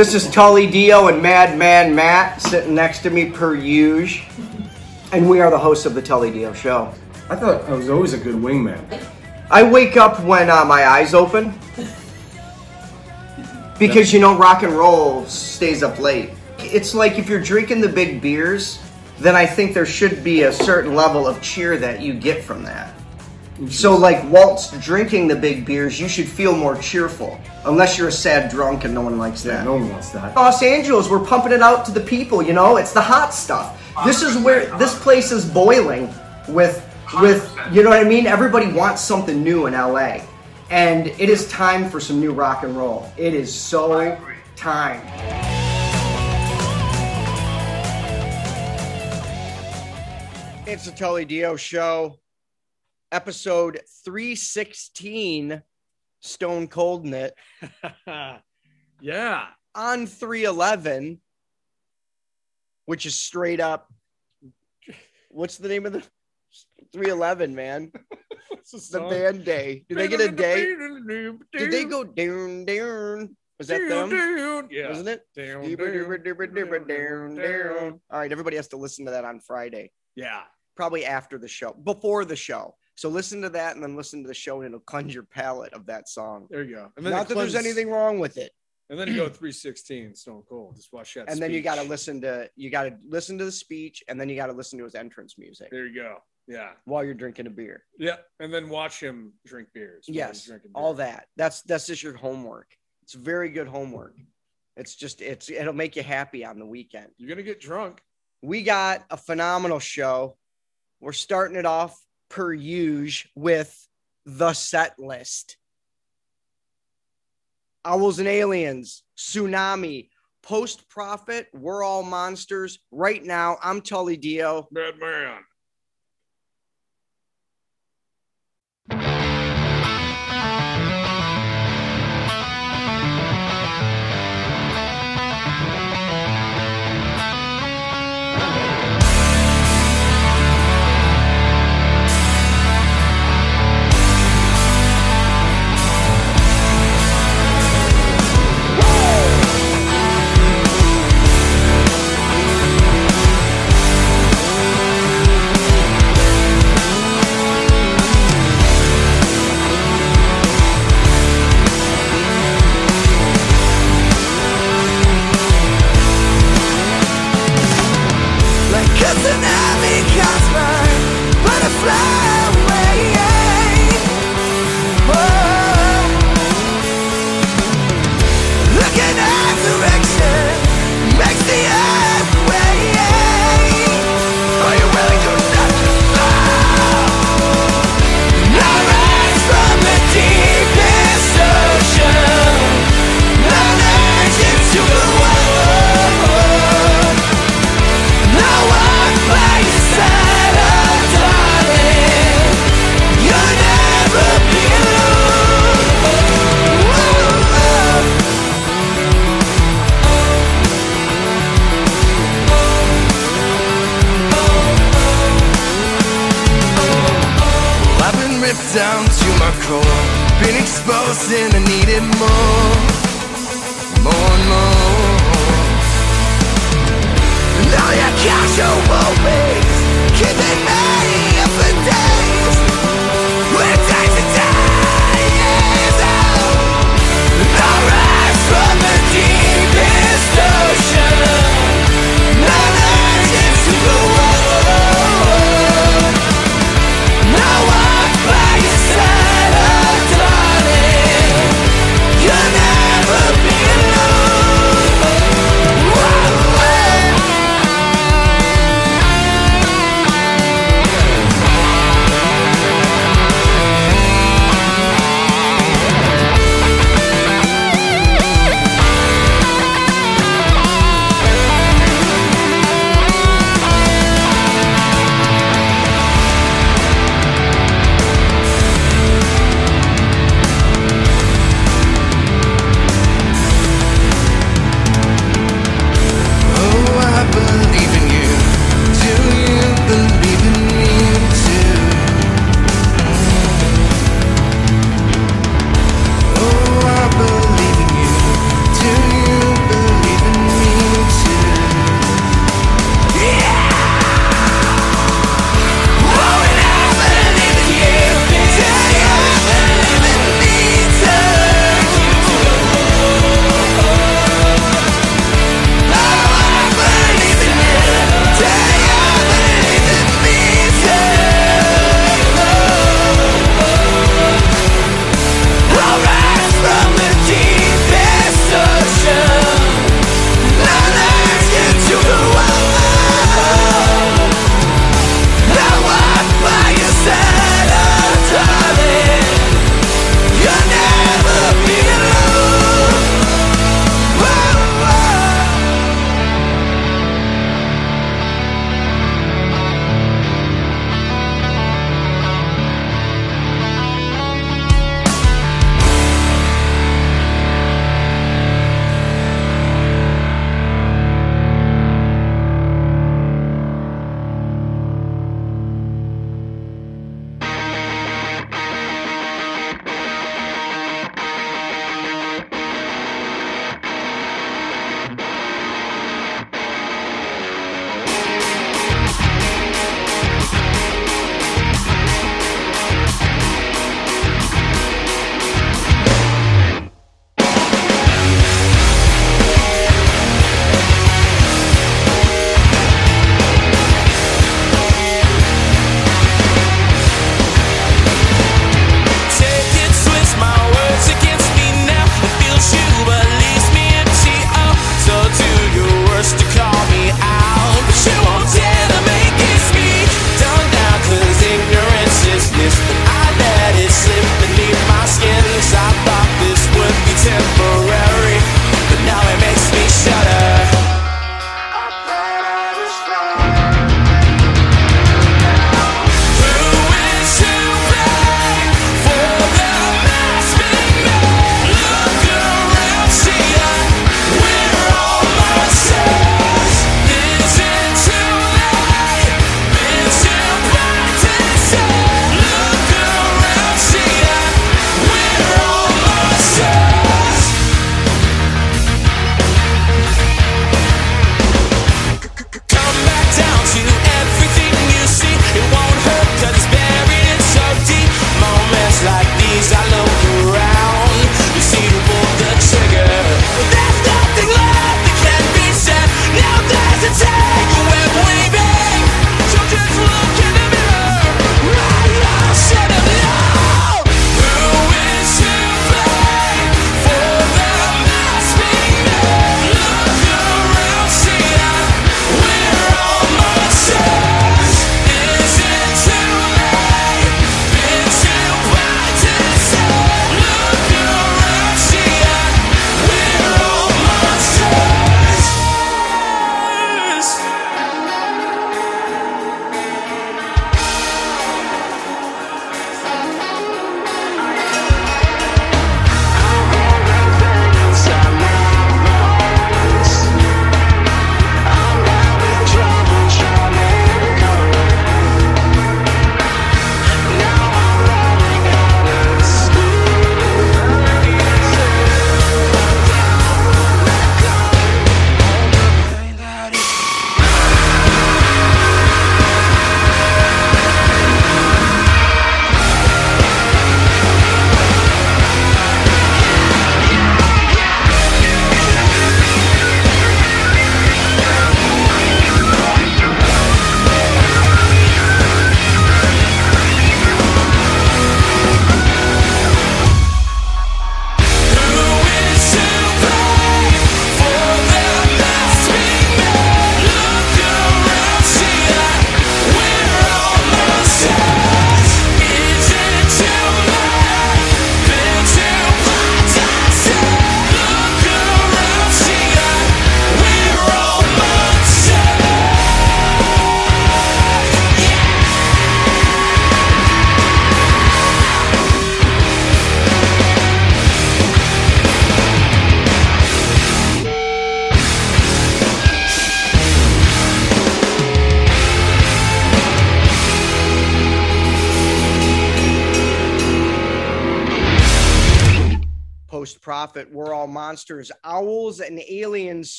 This is Tully Dio and Madman Matt sitting next to me per usual. And we are the hosts of the Tully Dio Show. I thought I was always a good wingman. I wake up when uh, my eyes open. Because, you know, rock and roll stays up late. It's like if you're drinking the big beers, then I think there should be a certain level of cheer that you get from that. So, like, whilst drinking the big beers, you should feel more cheerful. Unless you're a sad drunk and no one likes that. No one wants that. Los Angeles, we're pumping it out to the people, you know? It's the hot stuff. This is where this place is boiling with with you know what I mean? Everybody wants something new in LA. And it is time for some new rock and roll. It is so time. It's the Tully Dio show. Episode 316 Stone Cold in it yeah. on 311 which is straight up what's the name of the 311 man the band day did they get a day did they go down down was that them Yeah. wasn't it Down, Down, down. all right everybody has to listen to that on friday Yeah. probably after the show before the show so listen to that and then listen to the show and it'll cleanse your palate of that song There you go. And not it that there's anything wrong with it And then you go 316 Stone Cold. Just watch that. and then you got to listen to you got to listen to the speech and then you got to listen to his entrance music There you go. Yeah. while you're drinking a beer Yeah. And then watch him drink beers. yes drinking all that that's that's just your homework it's very good homework it's just it's it'll make you happy on the weekend You're to get drunk. we got a phenomenal show we're starting it off per usual with the set list. Owls and aliens tsunami post profit we're all monsters. Right now i'm tully dio Bad man. But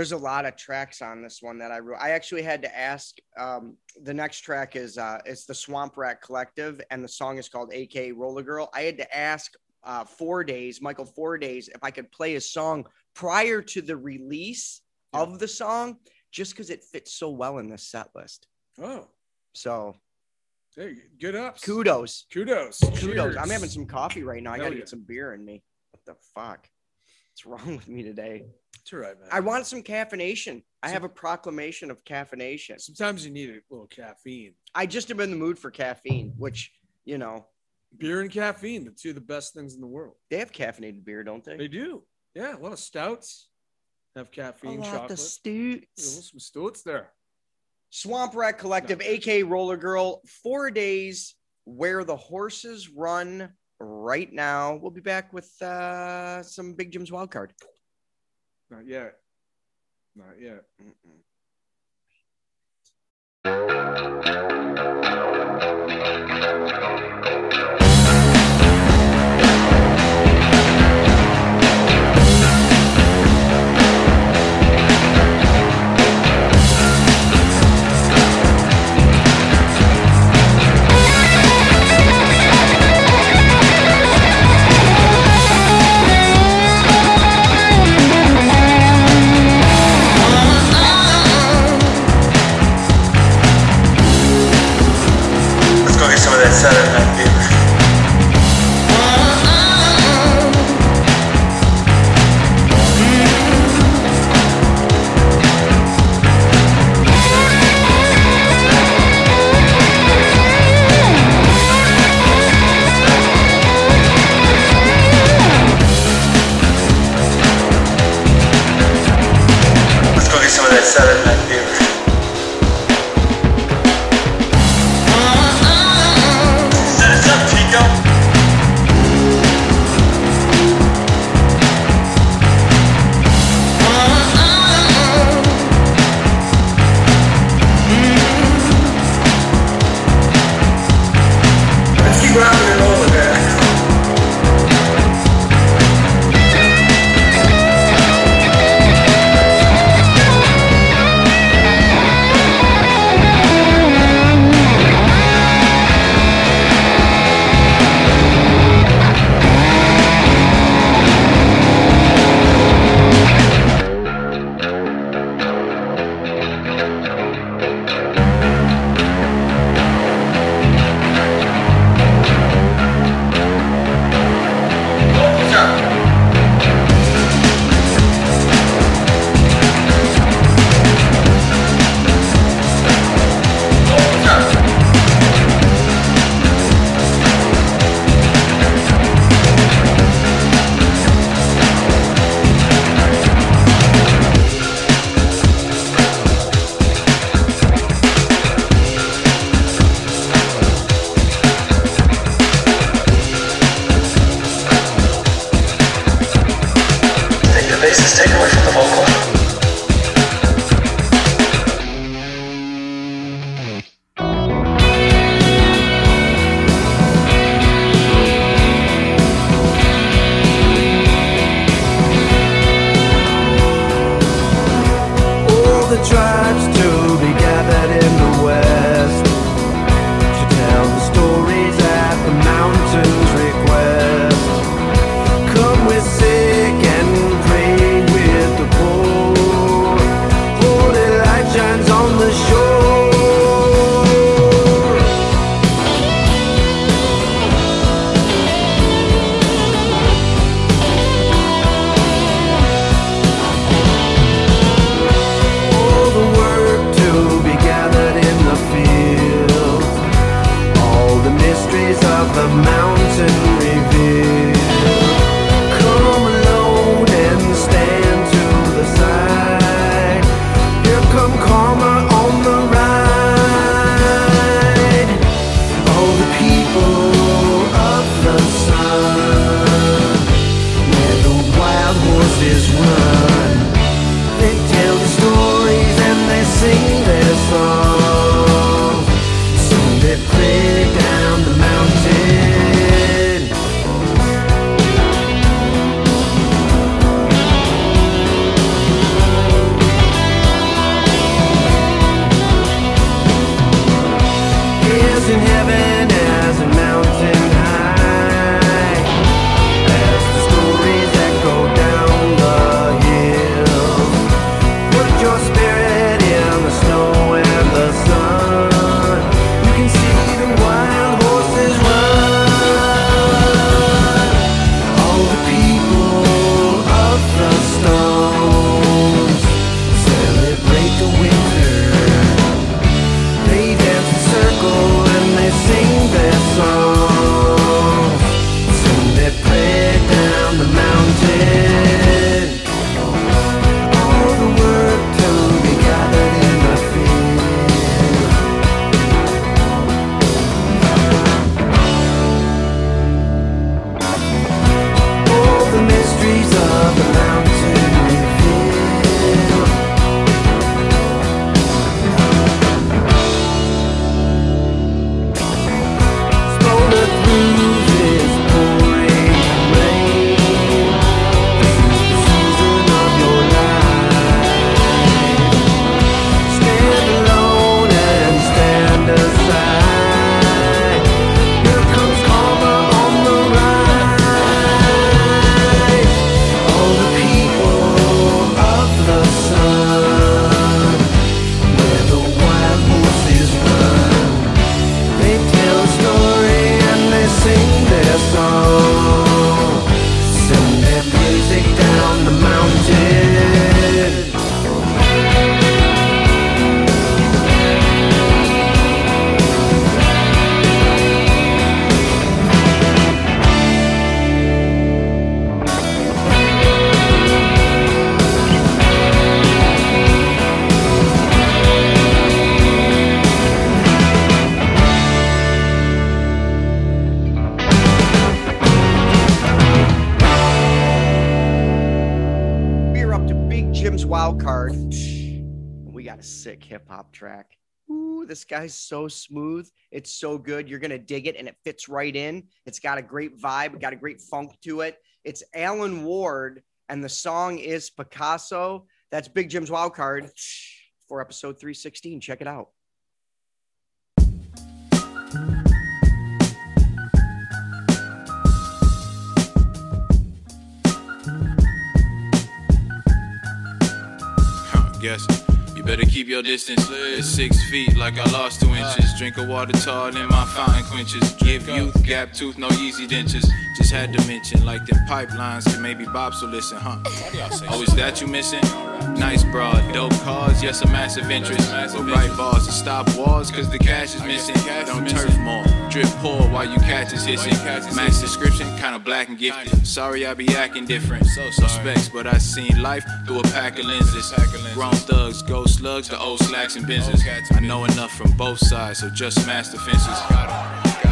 There's a lot of tracks on this one that I wrote. I actually had to ask. Um, the next track is uh, it's the Swamp Rat Collective, and the song is called "AK Roller Girl." I had to ask uh, Four Days, Michael Four Days, if I could play a song prior to the release Yeah. of the song, just because it fits so well in this set list. Oh, So hey, good ups. kudos, Kudos. kudos. Cheers. I'm having some coffee right now. I gotta yeah. get some beer in me. What the fuck? What's wrong with me today? It's all right, man. I want some caffeination. I have a proclamation of caffeination. Sometimes you need a little caffeine. I just am in the mood for caffeine, which you know Beer and caffeine, the two of the best things in the world. they have caffeinated beer, don't they? They do. Yeah, a lot of stouts have a caffeine, lot chocolate. of Yeah, stoots. some stouts there. Swamp Rat Collective, No. AK Roller Girl, four days where the horses run right now. We'll be back with uh, some Big Jim's wild card. Not yet. Not yet. Let's go guy's so smooth. It's so good. You're gonna dig it, and it fits right in. It's got a great vibe, got a great funk to it. It's Alan Ward, and the song is Picasso. That's Big Jim's Wild Card for episode 316. Check it out. Guess better keep your distance. Six feet like I lost two inches. Drink a water tall in my fountain quenches. Give youth gap tooth, no easy dentures. Just had to mention like them pipelines can maybe Bob so listen, huh? Oh, is that you missing? Nice broad, dope cars, yes, a massive interest. But right balls to stop walls, cause the cash is missing. Don't turf more. Drip pour while you catch is hissing. Max description, kinda black and gifted. Sorry, I be acting different. No specs, but I seen life through a pack of lenses. Grown thugs, go slugs, the old slacks and benzes. I know enough from both sides, so just smash the fences.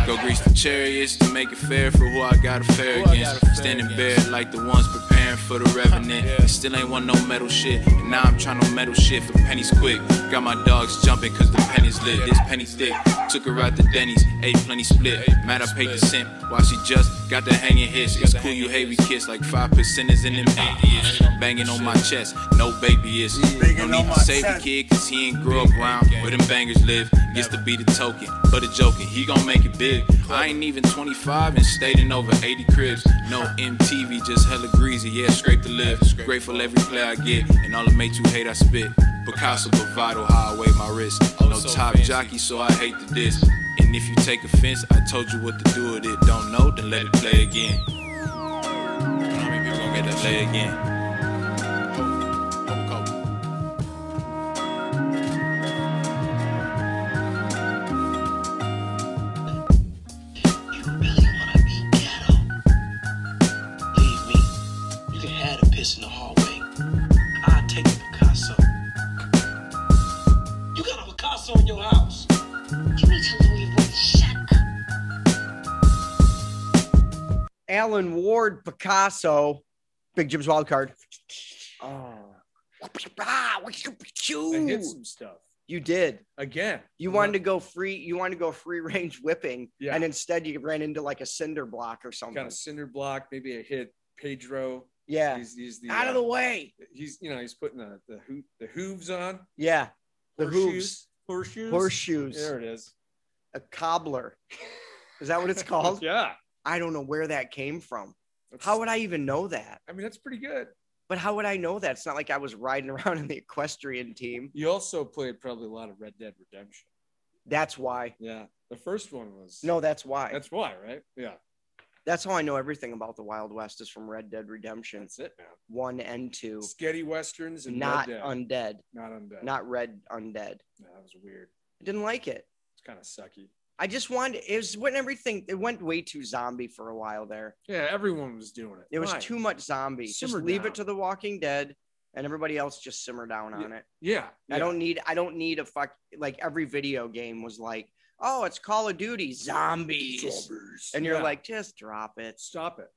Go grease the chariots to make it fair for who I got to fare against. Standing bare like the ones preparing for the revenant. Still ain't want no metal shit. And now I'm trying to metal shit for pennies quick. Got my dogs jumping cause the pennies lit. This penny thick. Took her out to Denny's, ate plenty split. I paid the cent while she just got the hanging hits. It's cool you hate we kiss like five percenters in them atheists. Banging on my chest, no baby is. No need to save the kid cause he ain't grew up around where them bangers live. Gets to be the token, but a joking, he gon' make it big. I ain't even 25 and stayed in over 80 cribs. No MTV, just hella greasy, yeah, scrape the live. Grateful every play I get, and all the mates who hate I spit. Picasso bravado, how I weigh my wrist. Oh, no top jockey, so I hate the diss. And if you take offense, I told you what to do with it. Don't know, then let it play again. How many people gon' get to play again? Alan Ward, Picasso, Big Jim's Wild Card. Oh, I hit some stuff You did. again. You wanted to go free. You wanted to go free range whipping, Yeah. and instead you ran into like a cinder block or something. kind of cinder block. Maybe I hit Pedro. yeah, He's, he's the out of uh, the way. He's you know he's putting the the, hoo- the hooves on. Yeah, the hooves, Horseshoes. horseshoes, There it is. a cobbler. Is that what it's called? yeah. I don't know where that came from. That's- How would I even know that? I mean, that's pretty good. But how would I know that? It's not like I was riding around in the equestrian team. You also played probably a lot of Red Dead Redemption. That's why. Yeah. The first one was. No, that's why. That's why, right? Yeah. That's how I know everything about the Wild West is from Red Dead Redemption That's it, man. one and two. Sketty westerns and Not Red Dead. undead, not undead. not red undead. No, that was weird. I didn't like it. It's kind of sucky. I just wanted it was when everything it went way too zombie for a while there. Yeah, everyone was doing it. It was Why? too much zombie. just leave down. it to the Walking Dead, and everybody else just simmer down on it. Yeah. I don't need. I don't need a fuck. Like every video game was like, oh, it's Call of Duty zombies, and you're Yeah. like, just drop it. stop it.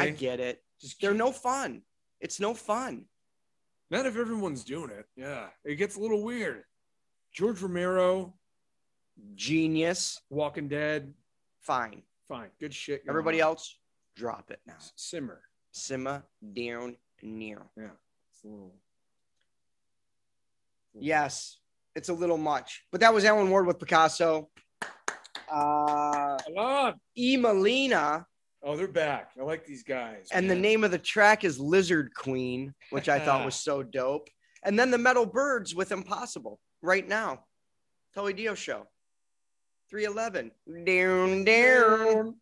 I get it. Just They're no fun. It's no fun. Not if everyone's doing it. Yeah. It gets a little weird. George Romero, Genius. Walking Dead, Fine. fine. Good shit. going Everybody on. else, drop it now. simmer. Simmer down near. Yeah. It's a little. Yes, it's a little much. But that was Alan Ward with Picasso. Uh, on. E. Molina, Oh, they're back. I like these guys. and the man. name of the track is Lizard Queen, which I thought was so dope. And then the Metal Birds with Impossible right now. Tully Dio show. 311. Down, down.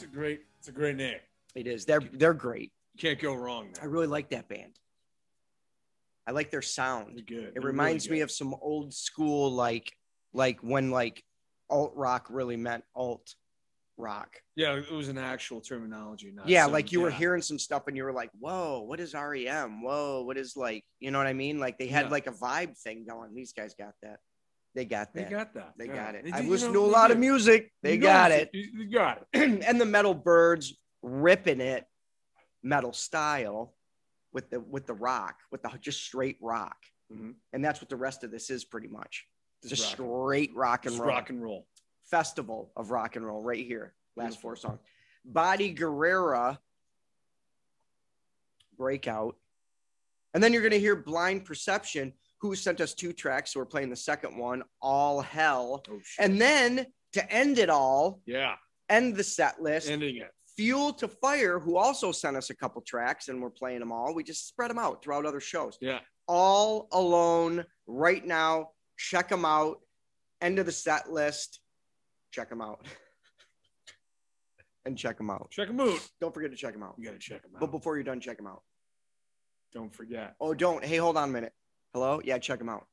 The name of the track. It's a great, it's a great name. It is. They're they're great. You can't go wrong. I really like that band. I like their sound. They're good. It They're reminds really me of some old school like like when like alt rock really meant alt rock. Yeah, it was an actual terminology. Not yeah, some- like you were hearing some stuff and you were like, "Whoa, what is REM? Whoa, what is like, you know what I mean? Like they had Yeah. like a vibe thing going. These guys got that. They got that. They got that. They yeah. got it. They I've listened you know, to a lot of music. They You got it. You, you got it. and the metal birds ripping it metal style with the with the rock, with the just straight rock. Mhm. And that's what the rest of this is pretty much. Just rock straight rock and roll. rock and roll. Festival of rock and roll right here. Last four songs. Body Guerrera, Breakout. And then you're going to hear Blind Perception, who sent us two tracks. So we're playing the second one, All Hell. Oh. And then to end it all, yeah, end the set list, ending it. Fuel to Fire, who also sent us a couple tracks and we're playing them all. We just spread them out throughout other shows. Yeah. All alone right now. Check them out. End of the set list. Check them out. and check them out. Check them out. Don't forget to check them out. You gotta check them out. But before you're done, check them out. Don't forget. Oh, don't. Hey, hold on a minute. Hello? Yeah, check them out.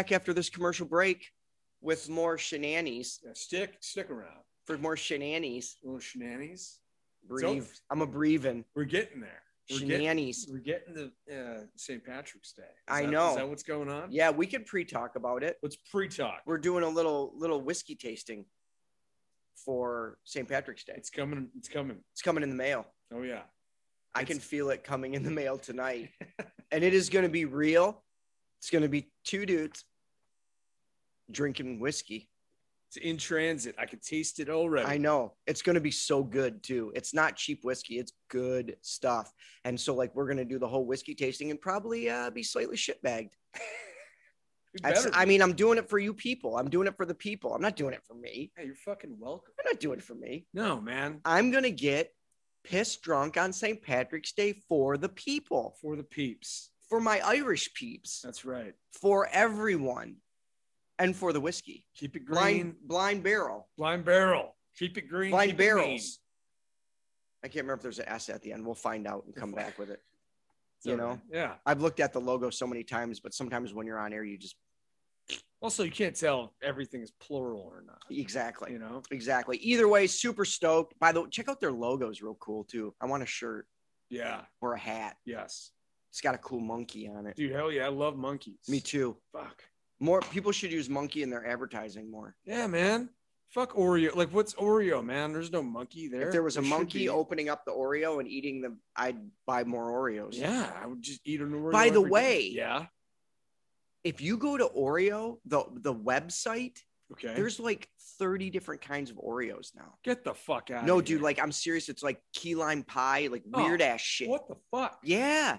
Back after this commercial break with more shenanigans. Yeah, stick stick around. For more shenanigans. Little shenanigans. Breathe. I'm a breathing. We're getting there. We're Shenanigans. Getting, we're getting to uh, St. Patrick's Day. Is I that- know. Is that what's going on? Yeah, we could pre-talk about it. Let's pre-talk. We're doing a little little whiskey tasting for St. Patrick's Day. It's coming. It's coming. It's coming in the mail. Oh yeah. I can feel it coming in the mail tonight. and it is going to be real. It's going to be two dudes drinking whiskey. It's in transit. I can taste it already. I know. It's going to be so good too. It's not cheap whiskey, it's good stuff. And so like we're going to do the whole whiskey tasting and probably uh, be slightly shitbagged. That's, I mean, I'm doing it for you people. I'm doing it for the people. I'm not doing it for me. Hey, you're fucking welcome. I'm not doing it for me. No, man. I'm going to get pissed drunk on St. Patrick's Day for the people, For the peeps. for my Irish peeps, That's right. for everyone, and for the whiskey. Keep it green. Blind, blind barrel. Blind barrel. Keep it green. Blind keep it mean. barrels. I can't remember if there's an S at the end. We'll find out and come back with it. You know, Yeah. I've looked at the logo so many times, but sometimes when you're on air, you just Also, you can't tell if everything is plural or not. exactly, You know. exactly. Either way, super stoked. By the way, check out their logos, real cool too. I want a shirt Yeah. or a hat. Yes. It's got a cool monkey on it. Dude, hell yeah. I love monkeys. Me too. Fuck. More people should use monkey in their advertising more. Yeah, man. Fuck Oreo. Like, what's Oreo, man? There's no monkey there. If there was a should monkey opening up the Oreo and eating them, I'd buy more Oreos. Yeah, I would just eat an Oreo. By the every day. way- yeah. If you go to Oreo, the the website, Okay. there's like 30 different kinds of Oreos now. Get the fuck out. No, dude, like I'm serious. It's like key lime pie, like Oh, weird ass shit. what the fuck? Yeah.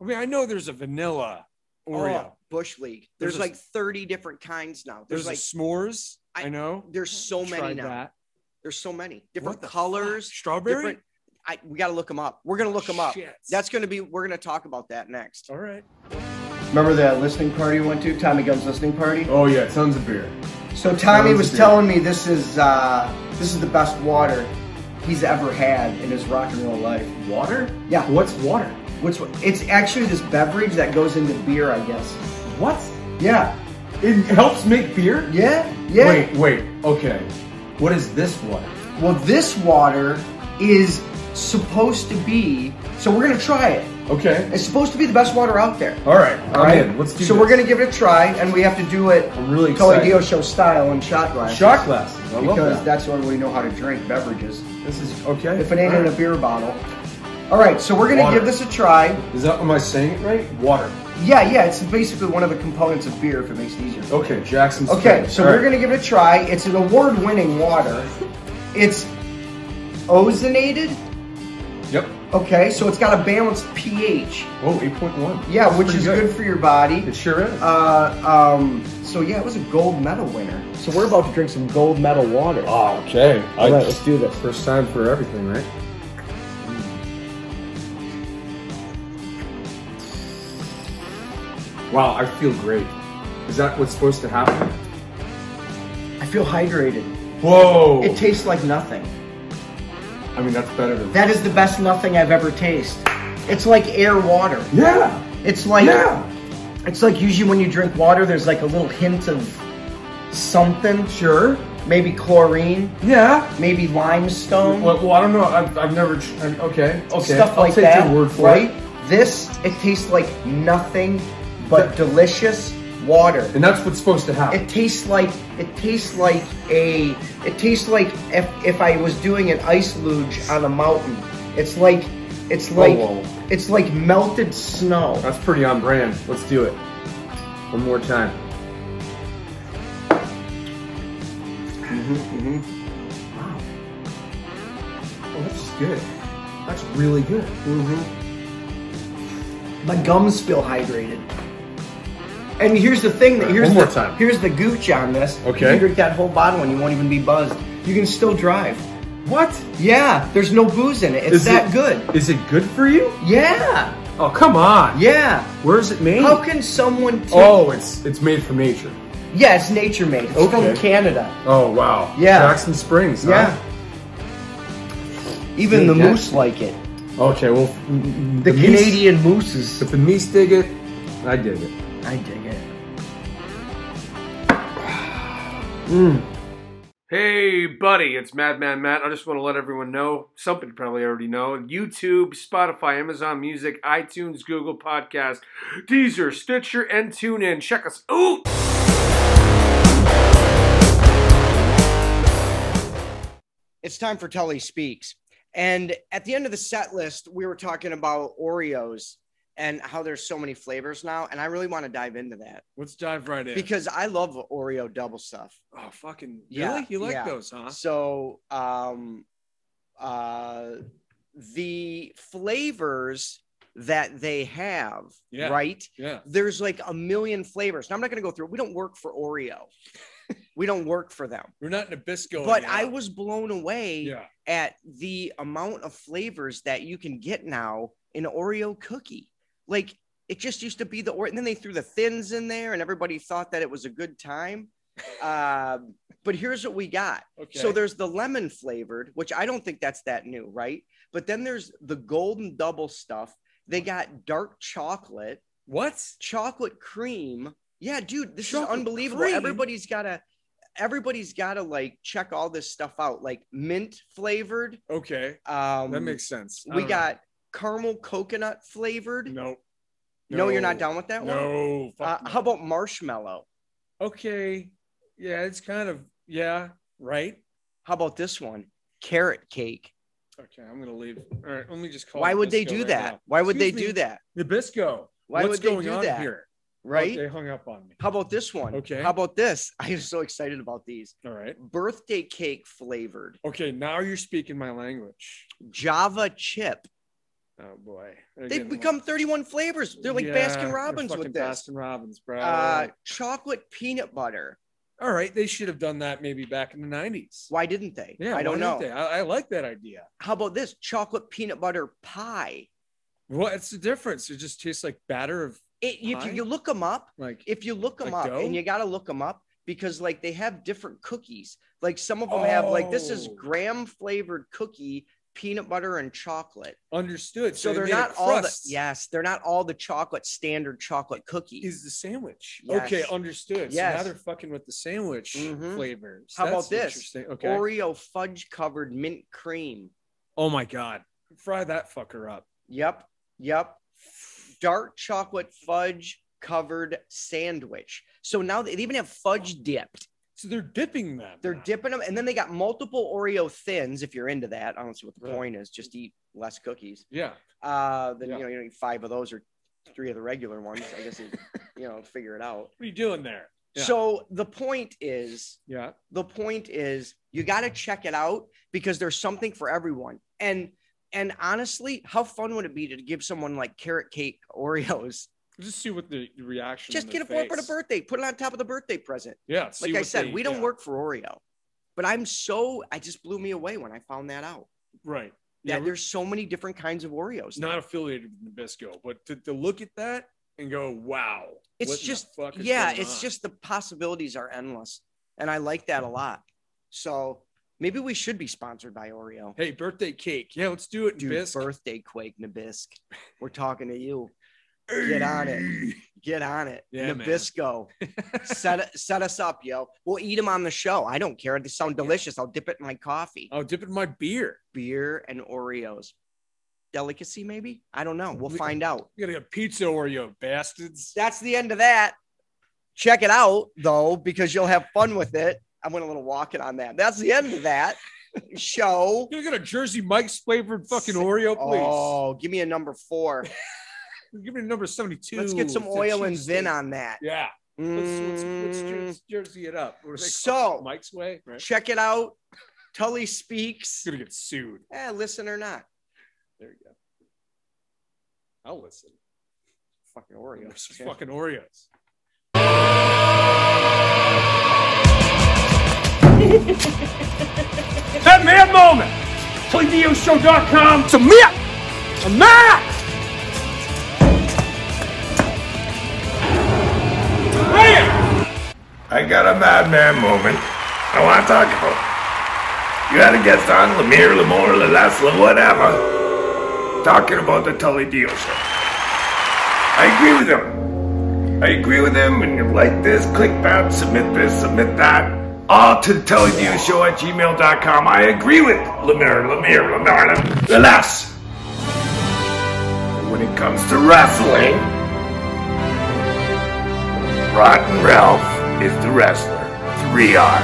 I mean, I know there's a vanilla Oreo. Oh, Bush League. There's, There's a- like 30 different kinds now. There's, there's like a s'mores. I, I- know. there's so many Tried now. that. There's so many different the fuck? colors. Strawberry. Different. I we got to look them up. We're gonna look them up. Shit. That's gonna be. We're gonna talk about that next. all right. Remember that listening party we went to? Tommy Gunn's listening party. Oh yeah, tons of beer. So Tommy Tons was telling me this is uh, this is the best water he's ever had in his rock and roll life. Water? Yeah. What's water? Which one? It's actually this beverage that goes into beer, I guess. What? Yeah. It helps make beer? Yeah. Yeah. Wait, wait. Okay. What is this water? Well, this water is supposed to be. So we're gonna try it. Okay. It's supposed to be the best water out there. All right. All right. in. Let's do so this. we're gonna give it a try, and we have to do it I'm really Toy excited. Dio show style in shot glasses. Shot glasses. I because that. that's the only way we know how to drink beverages. This is okay. If it ain't All in a beer bottle. All right, so we're gonna Water. give this a try. Is that am I saying it right? Water. Yeah, yeah, it's basically one of the components of beer if it makes it easier. Okay, Jackson. Okay, Springs. so All we're right. gonna give it a try. It's an award-winning water. It's ozonated. Yep. Okay, so it's got a balanced pH. Oh, 8.1. Yeah, That's which is good. for your body. It sure is. Uh, um, so yeah, it was a gold medal winner. So we're about to drink some gold medal water. oh, okay. All right, let's do this. First time for everything, right? Wow, I feel great. Is that what's supposed to happen? I feel hydrated. Whoa! It tastes like nothing. I mean, that's better than. That is the best nothing I've ever tasted. It's like air water. Yeah! It's like Yeah! it's like usually when you drink water, there's like a little hint of something. Sure. Maybe chlorine, Yeah. maybe limestone, Well, well I don't know. I've, I've never. Okay. Okay. stuff I'll like take that. your word for right? it. This it tastes like nothing but delicious water. And that's what's supposed to happen. It tastes like it tastes like a it tastes like if if I was doing an ice luge on a mountain. It's like it's like whoa. it's like melted snow. That's pretty on brand. Let's do it. One more time. Mhm. Mhm. Wow. Oh, that's good. That's really good. Mhm. My gums feel hydrated. And here's the thing that here's One the more time. here's the gooch on this. Okay. You drink that whole bottle and you won't even be buzzed. You can still drive. What? Yeah, there's no booze in it. It's Is that it- good. Is it good for you? Yeah. Oh, come on. Yeah. Where is it made? How can someone take oh, it's it's made from nature. Yeah, it's nature made. It's Okay. from Canada. Oh, wow. Yeah. Jackson Springs. huh? Yeah. Even the Yeah. moose like it. Okay, well, mm, mm, The, meese- Canadian mooses. If the meese dig it, I dig it. I dig it. Hey, buddy, it's Madman Matt. I just want to let everyone know something you probably already know. YouTube, Spotify, Amazon Music, iTunes, Google Podcast, Deezer, Stitcher, and TuneIn. Check us out. It's time for Tully Speaks. And at the end of the set list, we were talking about Oreos and how there's so many flavors now. And I really want to dive into that Let's dive right in. because I love Oreo double stuff. oh, fucking Yeah, really? You like yeah. those, huh? So, um, uh, the flavors that they have, Yeah. right? Yeah. There's like a million flavors. Now, I'm not going to go through. We don't work for Oreo. we don't work for them. We're not Nabisco. But anymore. I was blown away Yeah. at the amount of flavors that you can get now in Oreo cookie. Like it just used to be the or and then they threw the thins in there, and everybody thought that it was a good time. Um, but here's what we got. Okay. So there's the lemon flavored, which I don't think that's that new, right? But then there's the golden double stuff. They got dark chocolate, what? chocolate cream. Yeah, dude, this Chocolate is unbelievable. cream? Everybody's gotta everybody's gotta like check all this stuff out, like mint flavored. Okay. Um That makes sense. We don't know. Caramel coconut flavored. no. No, you're not down with that one? No. Uh, no. how about marshmallow? Okay. Yeah, it's kind of yeah. Right. How about this one? Carrot cake. Okay, I'm gonna leave. All right, let me just call. Why would they do right that? now. Why would they Excuse do me, that? Nabisco. Why What's would they going do that? here? Right? Oh, they hung up on me. How about this one? Okay. How about this? I am so excited about these. All right. Birthday cake flavored Okay, now you're speaking my language. Java chip. Oh boy. They've become 31 flavors. They're like Baskin Robbins with this. Baskin Robbins, bro. Uh, chocolate peanut butter. All right, they should have done that maybe back in the 90s. Why didn't they? Yeah, I don't know. I, I like that idea. How about this chocolate peanut butter pie? What's the difference? It just tastes like batter of It, if you, you look them up, like. if you look them Like up, dough? and you got to look them up because like they have different cookies. Like some of them have like this is Oh. graham flavored cookie, peanut butter and chocolate. Understood. So, they they're not all the yes, they're not all the chocolate standard chocolate cookies. Is the sandwich Yes. okay? Understood. So Yes. now they're fucking with the sandwich Mhm. flavors. How That's about this? interesting. Okay. Oreo fudge covered mint cream. oh my god, fry that fucker up. Yep. Yep. Dark chocolate fudge covered sandwich. So now they even have fudge dipped. So they're dipping them. They're dipping them, and then they got multiple Oreo thins. If you're into that, I don't see what the Right. point is. Just eat less cookies. Yeah. Uh, then Yeah. you know you don't eat five of those or three of the regular ones. I guess you, you know figure it out. What are you doing there? Yeah. So the point is, Yeah. the point is, you got to check it out because there's something for everyone. And and honestly, how fun would it be to give someone like carrot cake Oreos? Just see what the reaction. Just get it their for the birthday. Put it on top of the birthday present. Yeah. see Like I said, they- we don't yeah. work for Oreo, but I'm so I just blew me away when I found that out. Right. Yeah, there's so many different kinds of Oreos. now. not affiliated with Nabisco, but to, to look at that and go, wow. it's what just yeah, it's on? just the possibilities are endless, and I like that a mm-hmm. lot. So maybe we should be sponsored by Oreo. Hey, birthday cake. Yeah, let's do it. Dude, Nabisco. birthday quake Nabisc. We're talking to you. Get on it. Get on it. Yeah. Nabisco. set set us up, yo. We'll eat them on the show. I don't care. They sound delicious. I'll dip it in my coffee. I'll dip it in my beer. Beer and Oreos. Delicacy, maybe? I don't know. We'll We- find out. You gotta get pizza Oreo, bastards. That's the end of that. Check it out, though, because you'll have fun with it. I went a little walking on that. That's the end of that show. you're get a Jersey Mike's flavored fucking Oreo, please. Oh, give me a number four. Give me a number 72. Let's get some oil and cheesesteak. vin on that. Yeah. Let's, let's, let's, Mm, let's Jersey it up. What do they So- it? Mike's way, right? check it out. Tully speaks. It's gonna get sued. Eh, listen or not. There you go. I'll listen. Fucking Oreos. There's fucking Oreos. That mad moment. ToyDioShow.com. Submit. Submit. I got a madman moment I want to talk about. You had a guest on, Lemire, Lamore, Lalesla, whatever, talking about the Tully Dio show. I agree with him. I agree with him, and you like this, click that, submit this, submit that. all to the Teledeal Show at gmail.com. I agree with Lemire, Lemire, Lemire, Lalas. When it comes to wrestling, Rotten Ralph is the wrestler. 3R.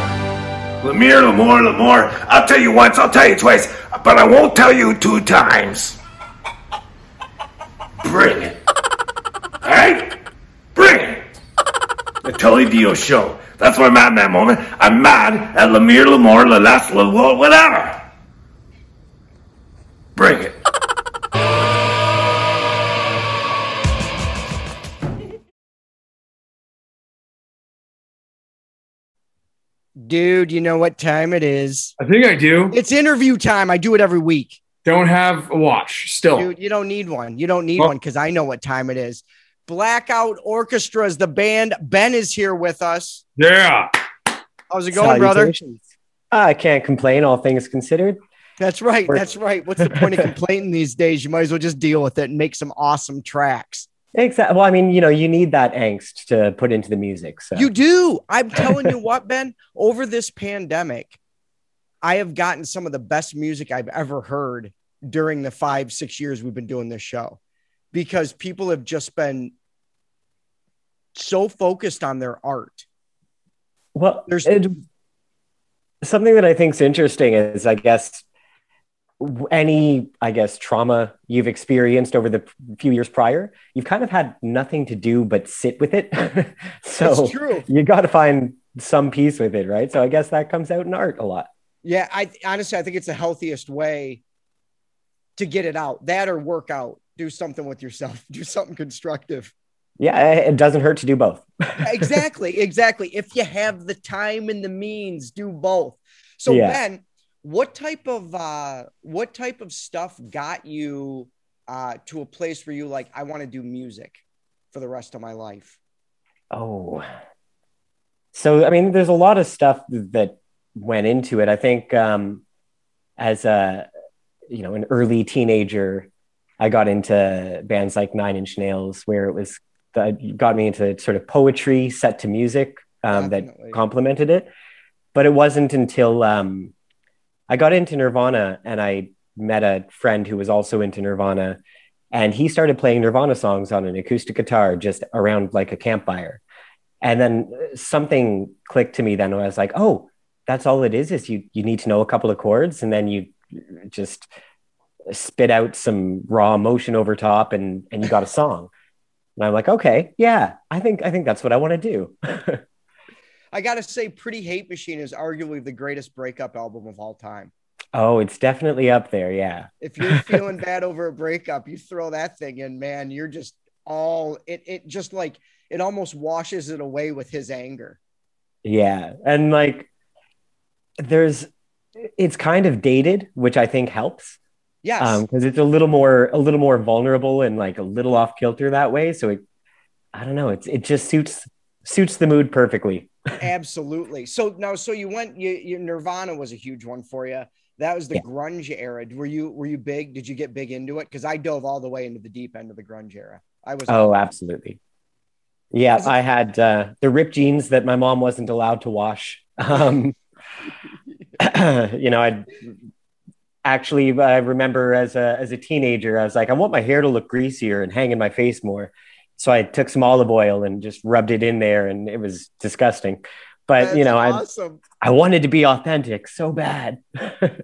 Lemire, Lemore, Lemore. I'll tell you once, I'll tell you twice, but I won't tell you two times. Bring it. Alright? Bring it. The Tully Dio show. That's my madman moment. I'm mad at Lemire Lamore, Lalas, La whatever. Dude, you know what time it is? I think I do. It's interview time. I do it every week. Don't have a watch still. Dude, you don't need one. You don't need Well- one because I know what time it is. Blackout Orchestra is the band. Ben is here with us. Yeah. How's it going, brother? Ah, I can't complain, all things considered. That's right. That's right. What's the point of complaining these days? You might as well just deal with it and make some awesome tracks. Exactly. Well, I mean, you know, you need that angst to put into the music. So You do. I'm telling you what, Ben, over this pandemic, I have gotten some of the best music I've ever heard during the five, six years we've been doing this show because people have just been so focused on their art. Well, There's it, something that I think is interesting is, I guess, any, I guess, trauma you've experienced over the few years prior, you've kind of had nothing to do but sit with it. so you got to find some peace with it, right? So I guess that comes out in art a lot. Yeah, I honestly I think it's the healthiest way to get it out. That or work out. Do something with yourself. Do something constructive. Yeah, it it doesn't hurt to do both. exactly, exactly. If you have the time and the means, do both. So Yeah. Ben, what type of uh what type of stuff got you uh to a place where you like I want to do music for the rest of my life? Oh. So, I mean, there's a lot of stuff that went into it. I think um, as a, you know, an early teenager, I got into bands like Nine Inch Nails, where it was that got me into sort of poetry set to music um, that complemented it. But it wasn't until um, I got into Nirvana and I met a friend who was also into Nirvana, and he started playing Nirvana songs on an acoustic guitar just around like a campfire. And then something clicked to me. Then I was like, "Oh, that's all it is. Is you you need to know a couple of chords, and then you just spit out some raw emotion over top, and and you got a song." And I'm like, "Okay, yeah, I think I think that's what I want to do." I gotta say, Pretty Hate Machine is arguably the greatest breakup album of all time. oh, it's definitely up there. Yeah. If you're feeling bad over a breakup, you throw that thing in, man, you're just all it it just like it almost washes it away with his anger. Yeah. And like there's it's kind of dated, which I think helps. Yes. Um, because it's a little more a little more vulnerable and like a little off kilter that way. So it I don't know, it's it just suits suits the mood perfectly. Absolutely. So now, so you went. You, you Nirvana was a huge one for you. That was the Yeah. grunge era. Were you were you big? Did you get big into it? Because I dove all the way into the deep end of the grunge era. I was. Oh, absolutely. Yeah, I had uh, the ripped jeans that my mom wasn't allowed to wash. Um, you know, I actually I remember as a as a teenager, I was like, I want my hair to look greasier and hang in my face more. So I took some olive oil and just rubbed it in there, and it was disgusting. But you That's know, I awesome. I wanted to be authentic so bad.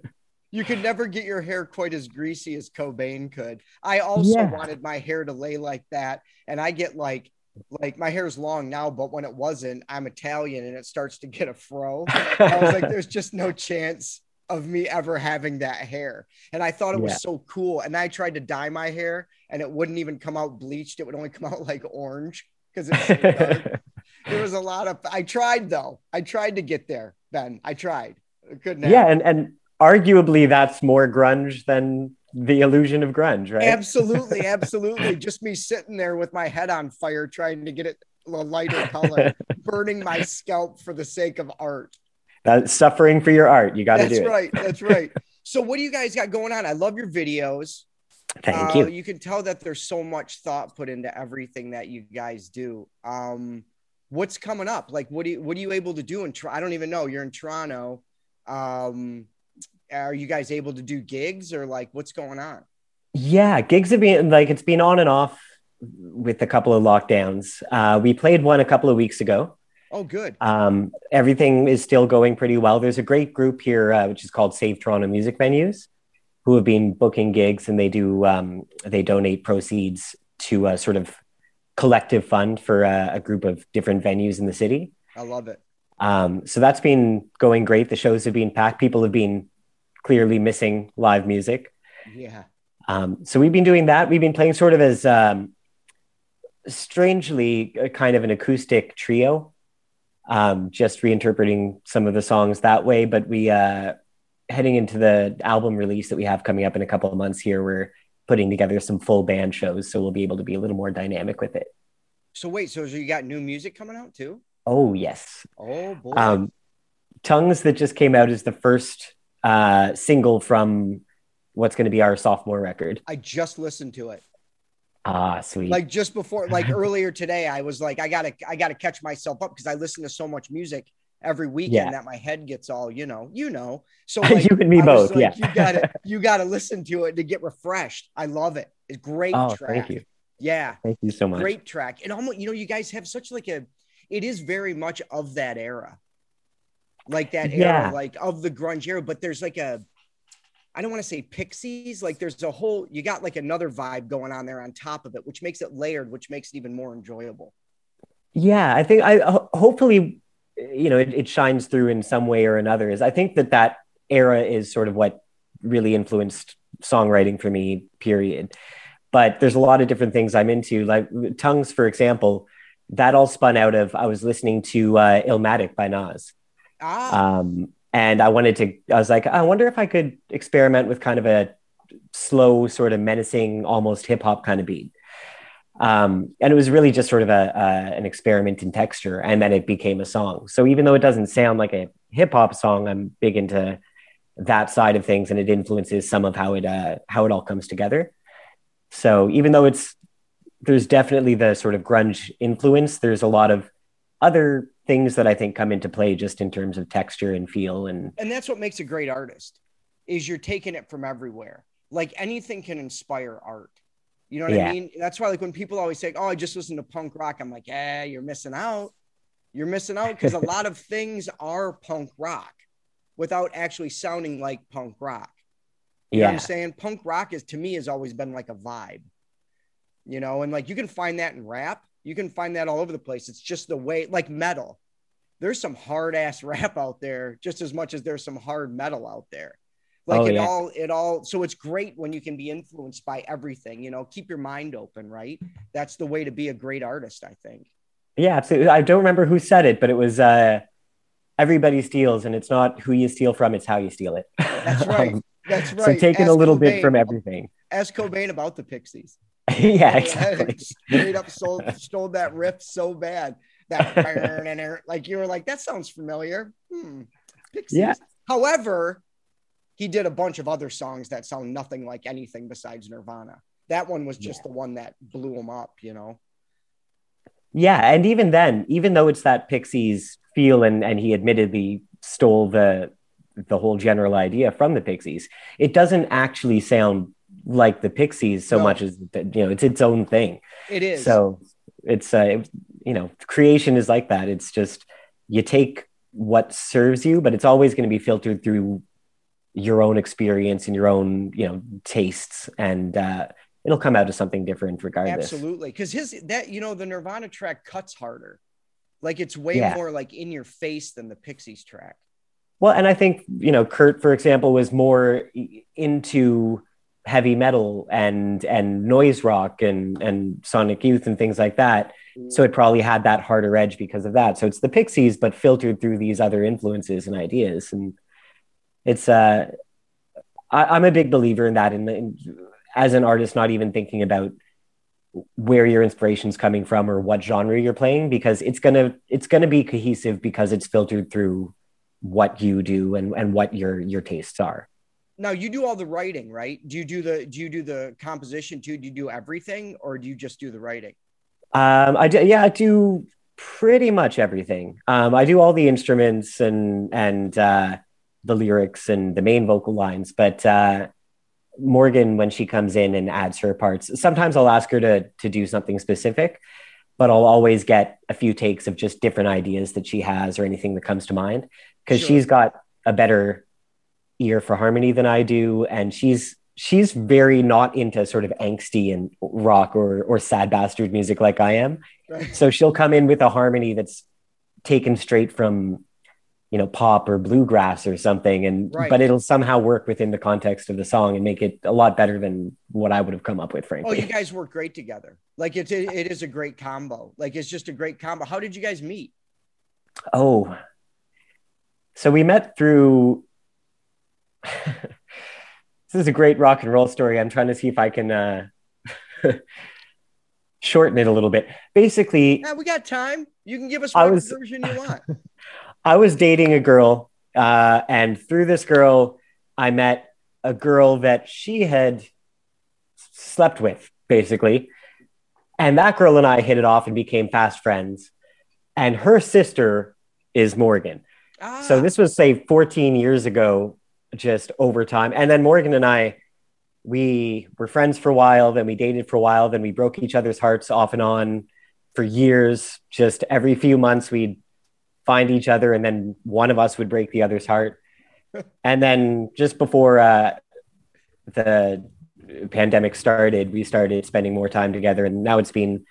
You could never get your hair quite as greasy as Cobain could. I also Yeah. wanted my hair to lay like that, and I get like like my hair's long now, but when it wasn't, I'm Italian and it starts to get a fro. I was like, there's just no chance of me ever having that hair. And I thought it was so cool. And I tried to dye my hair and it wouldn't even come out bleached. It would only come out like orange because it's so there was a lot of I tried though. I tried to get there, Ben. I tried. I couldn't yeah, happen. and and arguably that's more grunge than the illusion of grunge, right? Absolutely, absolutely. Just me sitting there with my head on fire trying to get it a lighter color, burning my scalp for the sake of art. That's suffering for your art. You got to do it. That's right. That's right. So, what do you guys got going on? I love your videos. Thank Uh, you. You can tell that there's so much thought put into everything that you guys do. Um, what's coming up? Like, what do you what are you able to do in? Tor- I don't even know. You're in Toronto. Um, are you guys able to do gigs or like what's going on? Yeah, gigs have been like it's been on and off with a couple of lockdowns. Uh, we played one a couple of weeks ago. Oh, good. Um, everything is still going pretty well. There's a great group here, uh, which is called Save Toronto Music Venues, who have been booking gigs, and they do um, they donate proceeds to a sort of collective fund for uh, a group of different venues in the city. I love it. Um, so that's been going great. The shows have been packed. People have been clearly missing live music. Yeah. Um, so we've been doing that. We've been playing sort of as um, strangely a kind of an acoustic trio, um, just reinterpreting some of the songs that way. But we uh, heading into the album release that we have coming up in a couple of months here, we're putting together some full band shows, so we'll be able to be a little more dynamic with it. So wait, so you got new music coming out too? Oh yes. Oh boy. Um, Tongues that just came out is the first uh, single from what's going to be our sophomore record. I just listened to it. Ah, sweet. Like just before, like earlier today, I was like, I gotta, I gotta catch myself up because I listen to so much music every weekend Yeah. that my head gets all, you know, you know. So You and me both, like, yeah. You gotta, you gotta listen to it to get refreshed. I love it. It's great oh, track. thank you. Yeah. Thank you so much. Great track. And almost, you know, you guys have such like a, it is very much of that era. Like that era, Yeah. like of the grunge era, but there's like a, I don't want to say pixies, like there's a whole, you got like another vibe going on there on top of it, which makes it layered, which makes it even more enjoyable. Yeah, I think I hopefully you know it, it shines through in some way or another. Is I think that that era is sort of what really influenced songwriting for me. Period. But there's a lot of different things I'm into, like tongues, for example. That all spun out of I was listening to uh, Illmatic by Nas. Ah, Um, and I wanted to, I was like, I wonder if I could experiment with kind of a slow, sort of menacing, almost hip hop kind of beat. Um, and it was really just sort of a, an experiment in texture, and then it became a song. So even though it doesn't sound like a hip hop song, I'm big into that side of things, and it influences some of how it uh, how it all comes together. So even though it's there's definitely the sort of grunge influence, there's a lot of other things that I think come into play just in terms of texture and feel and and that's what makes a great artist is you're taking it from everywhere. Like anything can inspire art. You know what I mean? That's why like when people always say, "Oh, I just listen to punk rock," I'm like, "Yeah, you're missing out. You're missing out because a lot of things are punk rock without actually sounding like punk rock." You know what yeah I'm saying? Punk rock is to me has always been like a vibe. You know, and like you can find that in rap. You can find that all over the place. It's just the way like metal. There's some hard ass rap out there just as much as there's some hard metal out there. Like Oh, it yeah. all it all so it's great when you can be influenced by everything, you know, keep your mind open, right? That's the way to be a great artist, I think. yeah absolutely. I don't remember who said it, but it was uh, everybody steals, and it's not who you steal from; it's how you steal it. That's right. That's right. so taking a Ask little bit from everything. Ask Cobain about the Pixies. yeah, exactly. Straight up stole, stole that riff so bad. That fire and air. like you were like, that sounds familiar. Hmm. Pixies. Yeah. However, he did a bunch of other songs that sound nothing like anything besides Nirvana. That one was just the one that blew him up, you know. Yeah, and even then, even though it's that Pixies feel, and and he admittedly stole the the whole general idea from the Pixies, it doesn't actually sound like the Pixies so No. much as you know it's its own thing. It is. So it's uh, it- you know, creation is like that. It's just you take what serves you, but it's always going to be filtered through your own experience and your own you know tastes, and uh, it'll come out as something different regardless. Absolutely. Because his that you know, the Nirvana track cuts harder. Like it's way Yeah. more like in your face than the Pixies track. Well, and I think you know, Kurt, for example, was more into heavy metal and and noise rock and and Sonic Youth and things like that. So it probably had that harder edge because of that. So it's the Pixies, but filtered through these other influences and ideas. And it's uh, I, I'm a big believer in that. And as an artist, not even thinking about where your inspiration's coming from or what genre you're playing, because it's gonna it's gonna be cohesive because it's filtered through what you do and, and what your your tastes are. Now you do all the writing, right? Do you do the do you do the composition too? Do you do everything or do you just do the writing? Um, I do, yeah, I do pretty much everything. Um, I do all the instruments and and uh, the lyrics and the main vocal lines, but uh, Morgan, when she comes in and adds her parts, sometimes I'll ask her to to do something specific, but I'll always get a few takes of just different ideas that she has or anything that comes to mind because Sure. she's got a better ear for harmony than I do, and she's she's very not into sort of angsty and rock or or sad bastard music like I am. Right. So she'll come in with a harmony that's taken straight from you know pop or bluegrass or something and Right. but it'll somehow work within the context of the song and make it a lot better than what I would have come up with frankly. Oh, you guys work great together. Like it's it, it is a great combo. Like it's just a great combo. How did you guys meet? Oh, so we met through. this is a great rock and roll story. I'm trying to see if I can uh, shorten it a little bit. Basically, Yeah, we got time. You can give us whatever was- version you want. I was dating a girl, uh, and through this girl, I met a girl that she had slept with, basically. And that girl and I hit it off and became fast friends. And her sister is Morgan. Ah, So this was say 14 years ago, just over time. And then Morgan and I, we were friends for a while, then we dated for a while, then we broke each other's hearts off and on for years. Just every few months, we'd find each other, and then one of us would break the other's heart. and then just before uh, the pandemic started, we started spending more time together. And now it's been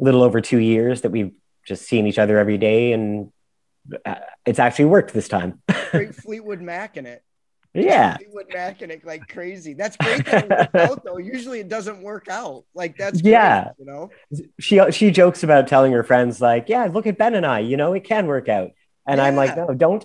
a little over two years that we've just seen each other every day. And uh, it's actually worked this time. great Fleetwood Mac in it. Yeah. Fleetwood Mac in it like crazy. That's great that out though. Usually it doesn't work out. Like that's great, Yeah. you know. She she jokes about telling her friends like, "Yeah, look at Ben and I. You know, it can work out." And I'm like, "No, don't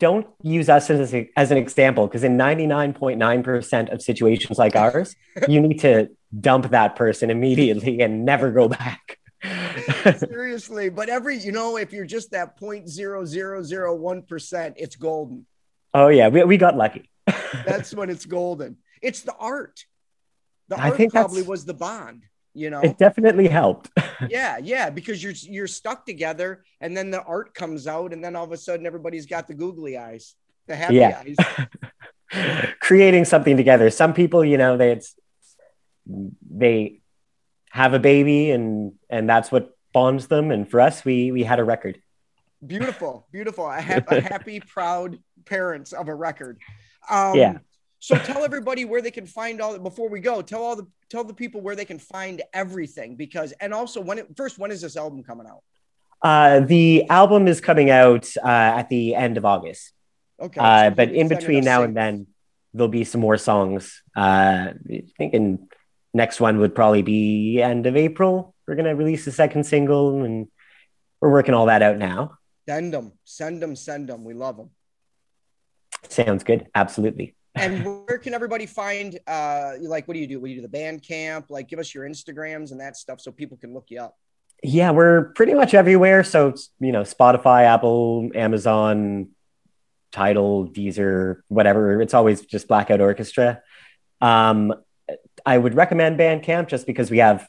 don't use us as a, as an example because in 99.9% of situations like ours, you need to dump that person immediately and never go back." Seriously, but every you know, if you're just that point zero zero zero one percent, it's golden. Oh yeah, we we got lucky. That's when it's golden. It's the art. The I art think probably was the bond. You know. It definitely helped. yeah, yeah, because you're you're stuck together, and then the art comes out, and then all of a sudden everybody's got the googly eyes, the happy Yeah. eyes. creating something together. Some people, you know, they it's they have a baby and and that's what bonds them. And for us, we we had a record. Beautiful, beautiful. A, hap- a happy, proud parents of a record. Um, Yeah. So tell everybody where they can find all. Before we go, tell all the tell the people where they can find everything because, and also when it first, when is this album coming out? Uh, the album is coming out uh, at the end of August. Okay, Uh, so but in between now and then, there'll be some more songs. Uh, I thinking next one would probably be end of April. We're gonna release the second single, and we're working all that out now. Send them, send them, send them. We love them. Sounds good. Absolutely. And where can everybody find? Uh, like, what do you do? What do you do? The Bandcamp? Like, give us your Instagrams and that stuff so people can look you up. Yeah, we're pretty much everywhere. So you know, Spotify, Apple, Amazon, Tidal, Deezer, whatever. It's always just Blackout Orchestra. Um, I would recommend Bandcamp just because we have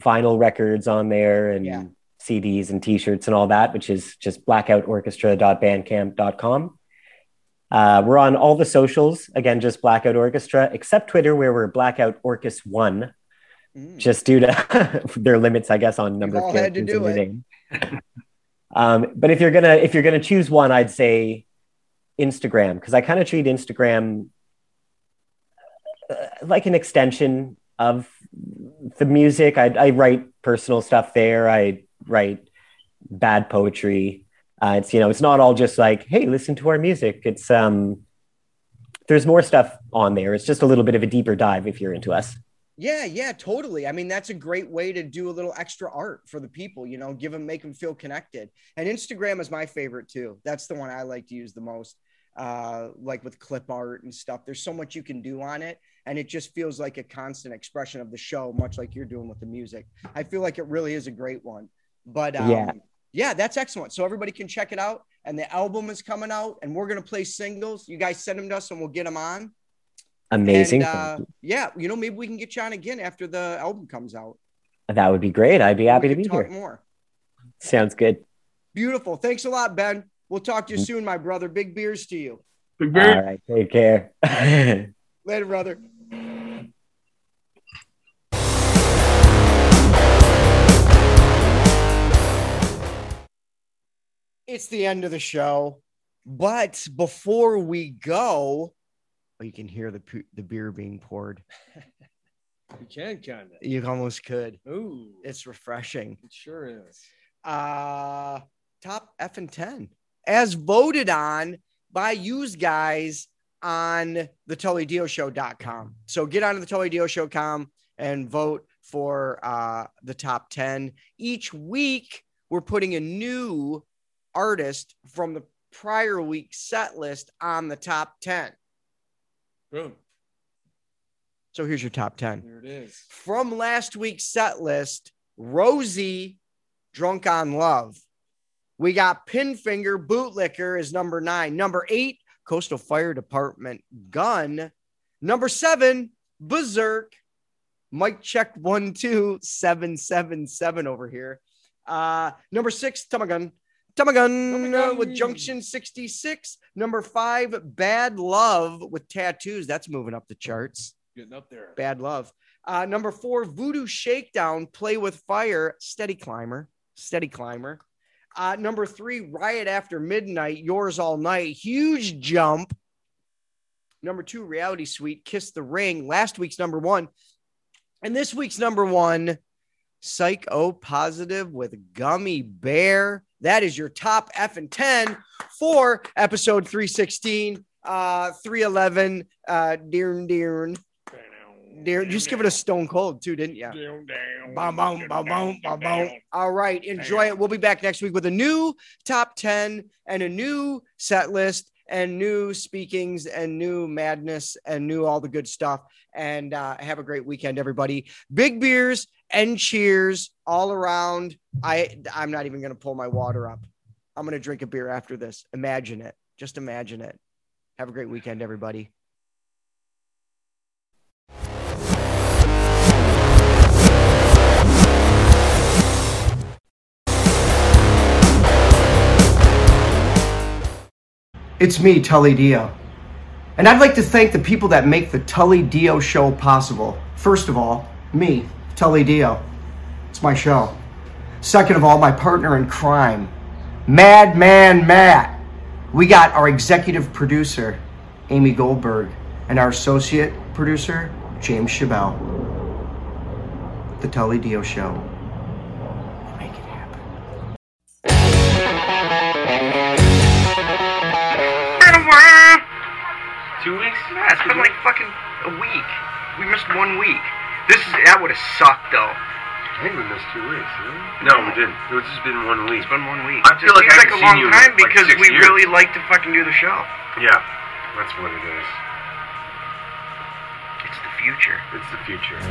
vinyl records on there and Yeah. CDs and T-shirts and all that, which is just blackoutorchestra.bandcamp.com. Uh, we're on all the socials again, just Blackout Orchestra, except Twitter, where we're Blackout Orcus One Mm. just due to their limits, I guess, on number of all had to characters in your name. um, but if you're gonna if you're gonna choose one, I'd say Instagram because I kind of treat Instagram uh, like an extension of the music. I, I write personal stuff there. I write bad poetry. Uh, it's you know it's not all just like hey listen to our music. It's um there's more stuff on there. It's just a little bit of a deeper dive if you're into us. Yeah, yeah, totally. I mean, that's a great way to do a little extra art for the people, you know, give them, make them feel connected. And Instagram is my favorite too. That's the one I like to use the most. Uh, like with clip art and stuff. There's so much you can do on it, and it just feels like a constant expression of the show, much like you're doing with the music. I feel like it really is a great one. But um, Yeah. Yeah, that's excellent. So everybody can check it out, and the album is coming out, and we're gonna play singles. You guys send them to us, and we'll get them on. Amazing. And, uh, yeah, you know, maybe we can get you on again after the album comes out. That would be great. I'd be happy We to can be talk here. More. Sounds good. Beautiful. Thanks a lot, Ben. We'll talk to you soon, my brother. Big beers to you. Big All right. Take care. Later, brother. It's the end of the show. But before we go, oh, you can hear the the beer being poured. You can kind of. You almost could. Ooh, It's refreshing. it sure is. Uh top F and 10 as voted on by you guys on the TullyDioShow.com. So get onto the TullyDioShow.com and vote for uh, the top 10. Each week, we're putting a new artist from the prior week set list on the top 10. Boom. So here's your top 10. There it is. From last week's set list, Rosie, Drunk on Love. We got Pinfinger, Bootlicker is number nine. Number eight, Coastal Fire Department, Gun. Number seven, Berserk. Mike check one, two, seven, seven, seven over here. Uh, number six, Tumagun. Tumagun uh, with Junction 66. Number five, Bad Love with Tattoos. That's moving up the charts. Getting up there. Bad Love. Uh, number four, Voodoo Shakedown, Play with Fire, Steady Climber, Steady Climber. Uh, number three, Riot After Midnight, Yours All Night, huge jump. Number two, Reality Suite, Kiss the Ring, last week's number one. And this week's number one, Psycho Positive with Gummy Bear. That is your top F and 10 for episode 316, uh, 311, uh, Deern. Deern, just give it a stone cold too, didn't you? Boom, boom, boom, boom, boom. All right, enjoy it. We'll be back next week with a new top 10 and a new set list and new speakings and new madness and new all the good stuff. And uh, have a great weekend, everybody. Big beers and cheers all around. I I'm not even gonna pull my water up. I'm gonna drink a beer after this. Imagine it. Just imagine it. Have a great weekend, everybody. It's me, Tully Dio. And I'd like to thank the people that make the Tully Dio show possible. First of all, me, Tully Dio. It's my show. Second of all, my partner in crime, Madman Matt. We got our executive producer, Amy Goldberg, and our associate producer, James Chabelle. The Tully Dio Show. Make it happen. Two weeks? Yeah, it's been like fucking a week. We missed one week. This is that would have sucked though. I think we missed two weeks. Didn't? No, we didn't. It's just been one week. It's been one week. I feel it like seems I like a haven't long seen you in, time like, because six we years. really like to fucking do the show. Yeah, that's what it is. It's the future. It's the future.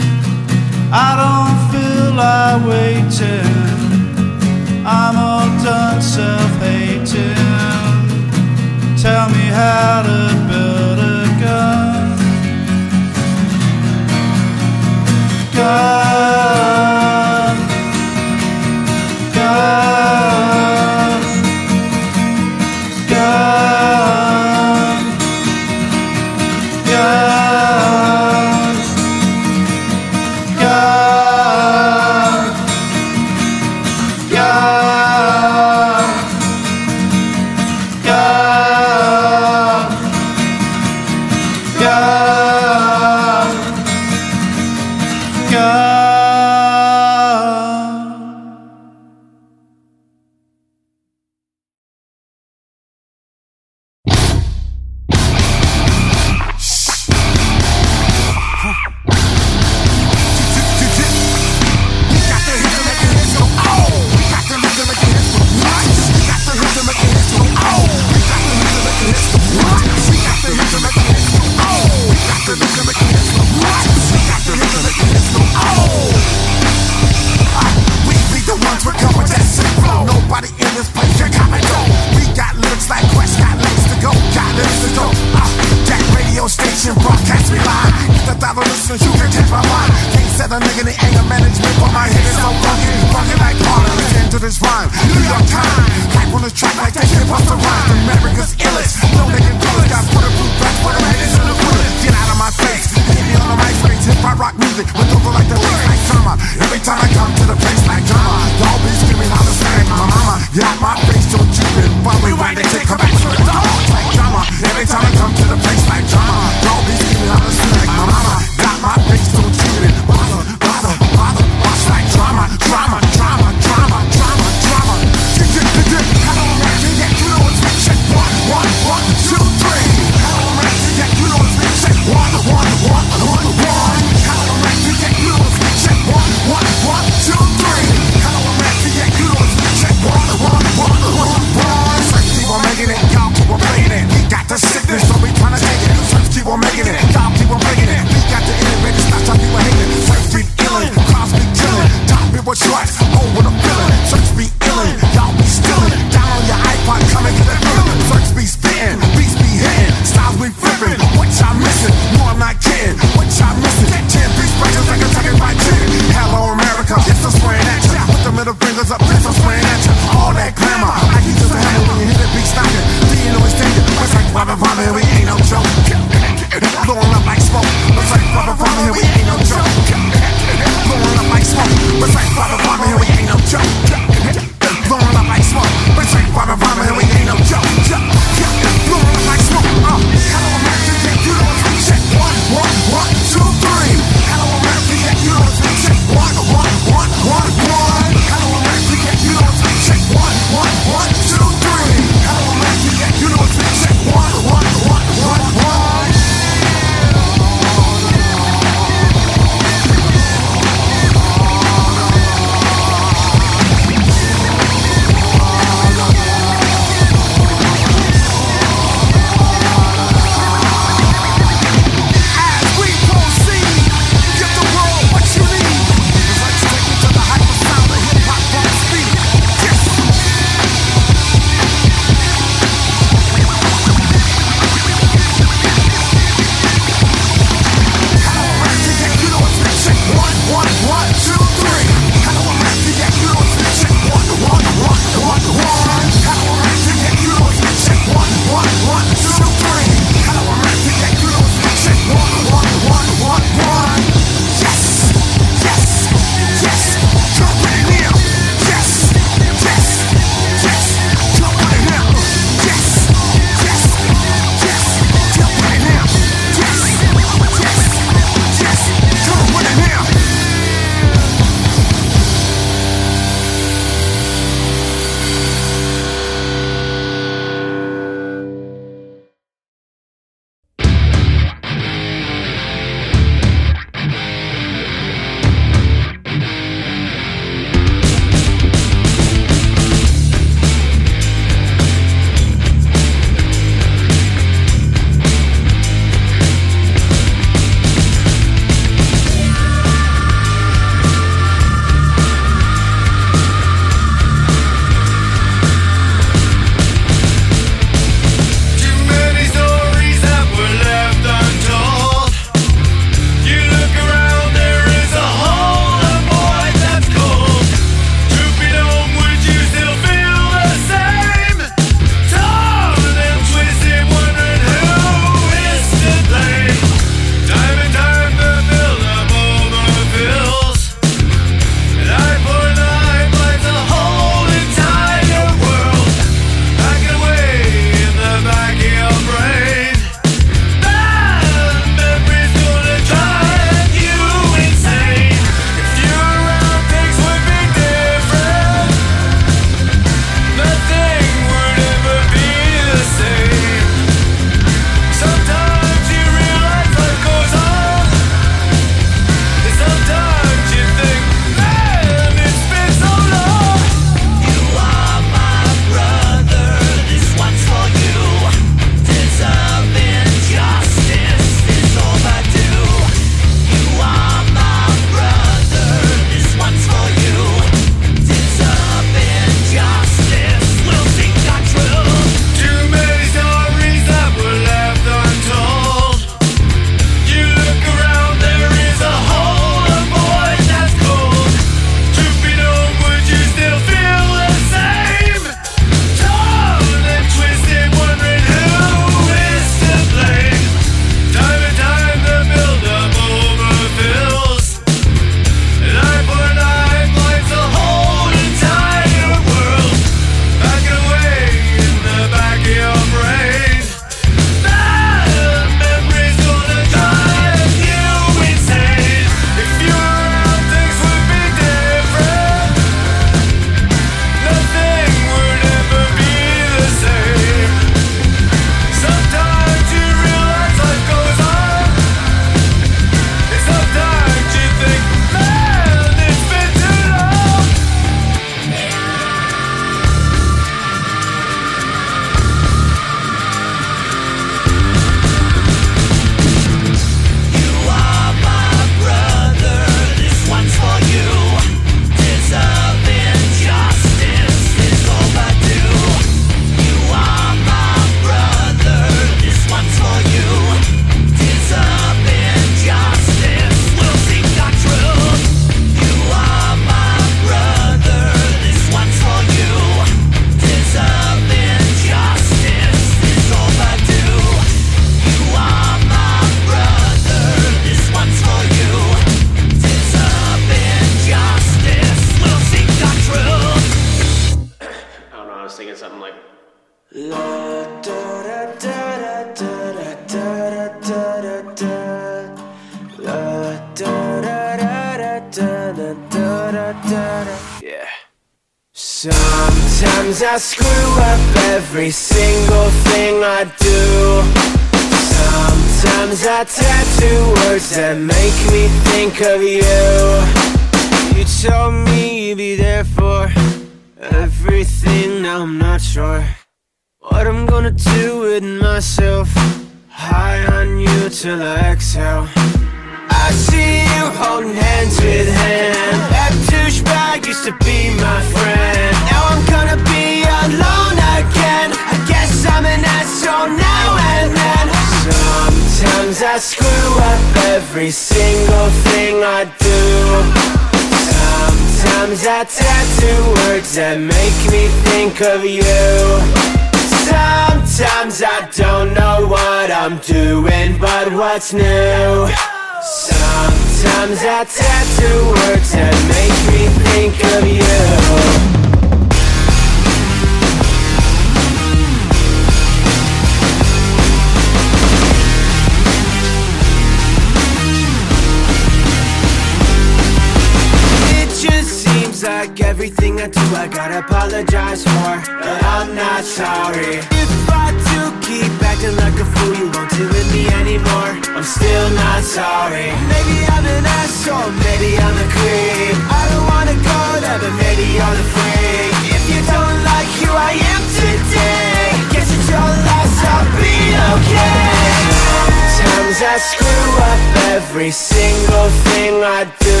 single thing I do.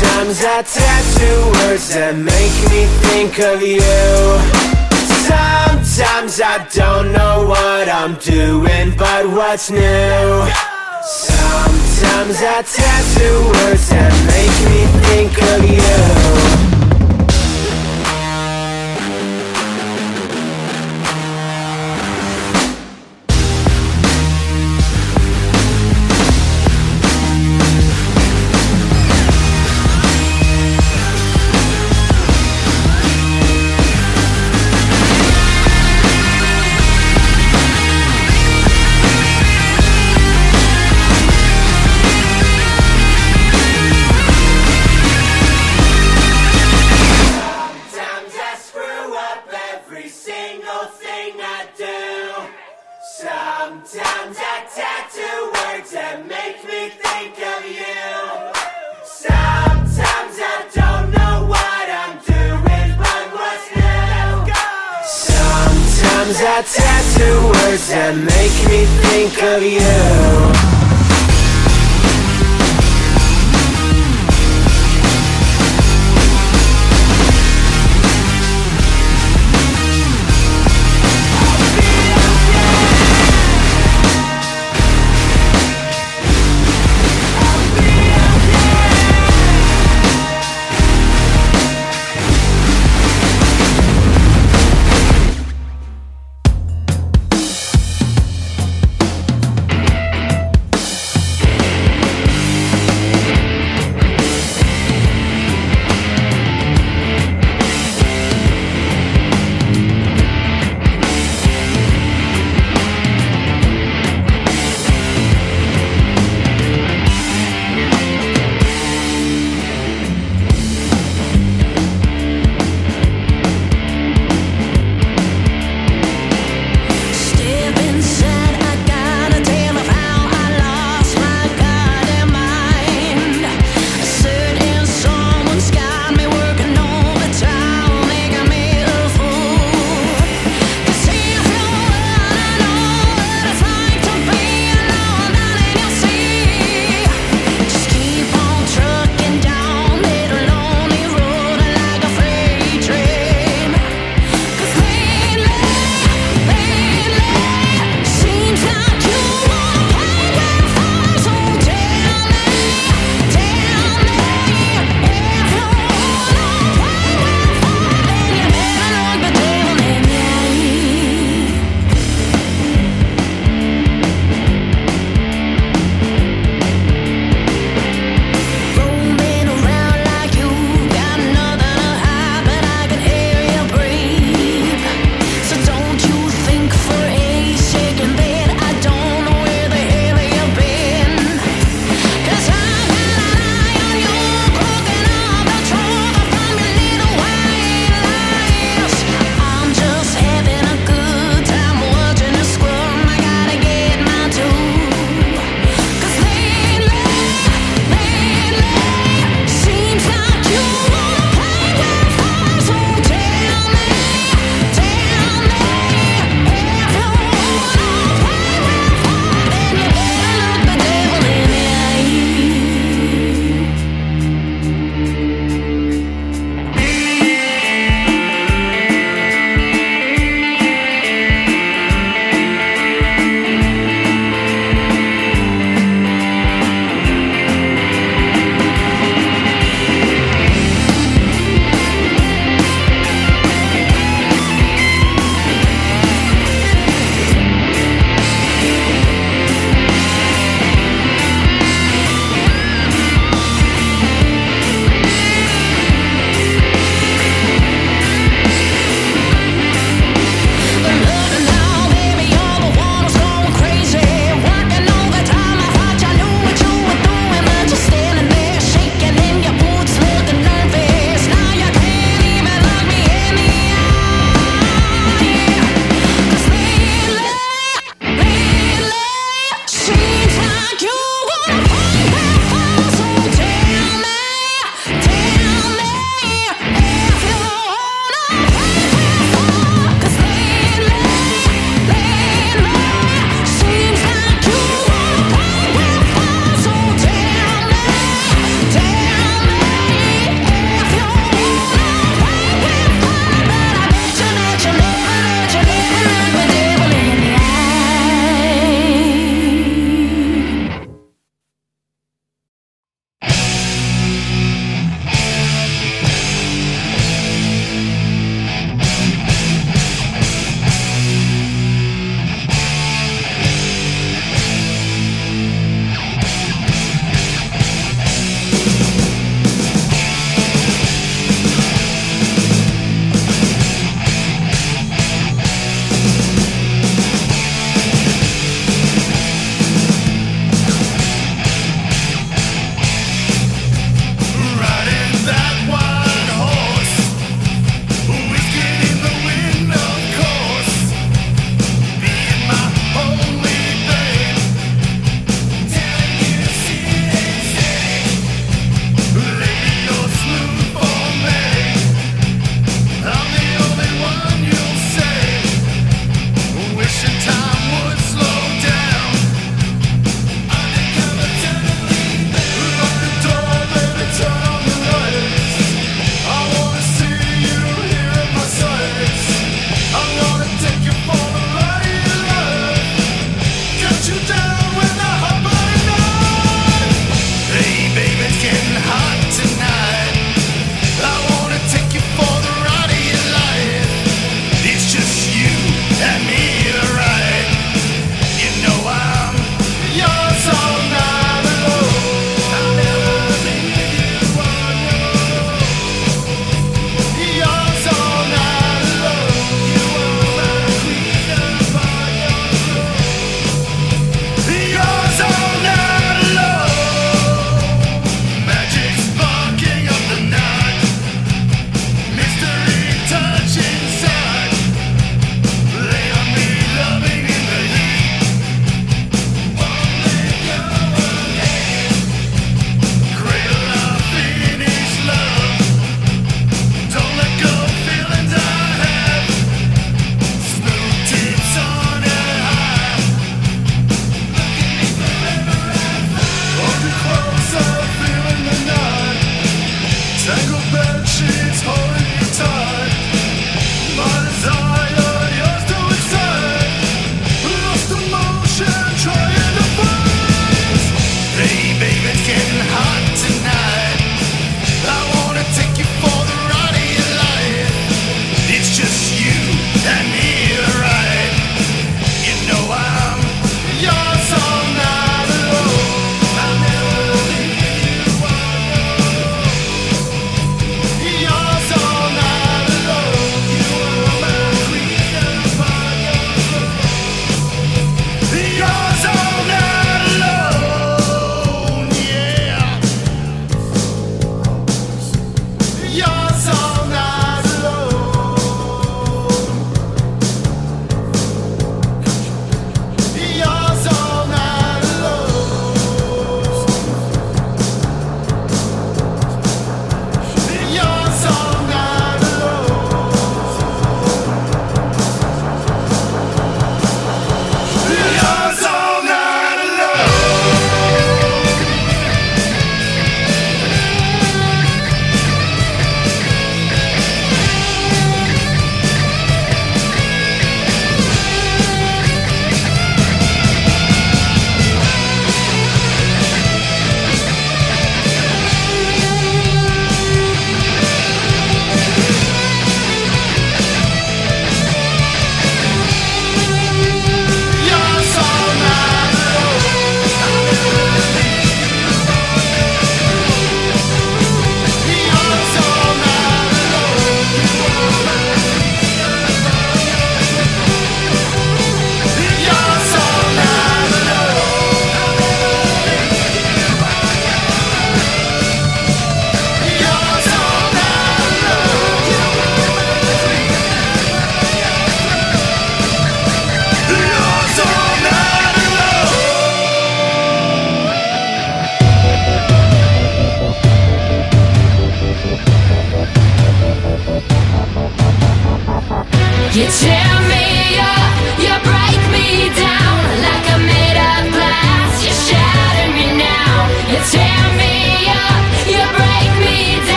Sometimes I tattoo words that make me think of you. Sometimes I don't know what I'm doing but what's new? Sometimes I tattoo words that make me think of you.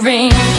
Ring.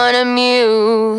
So damn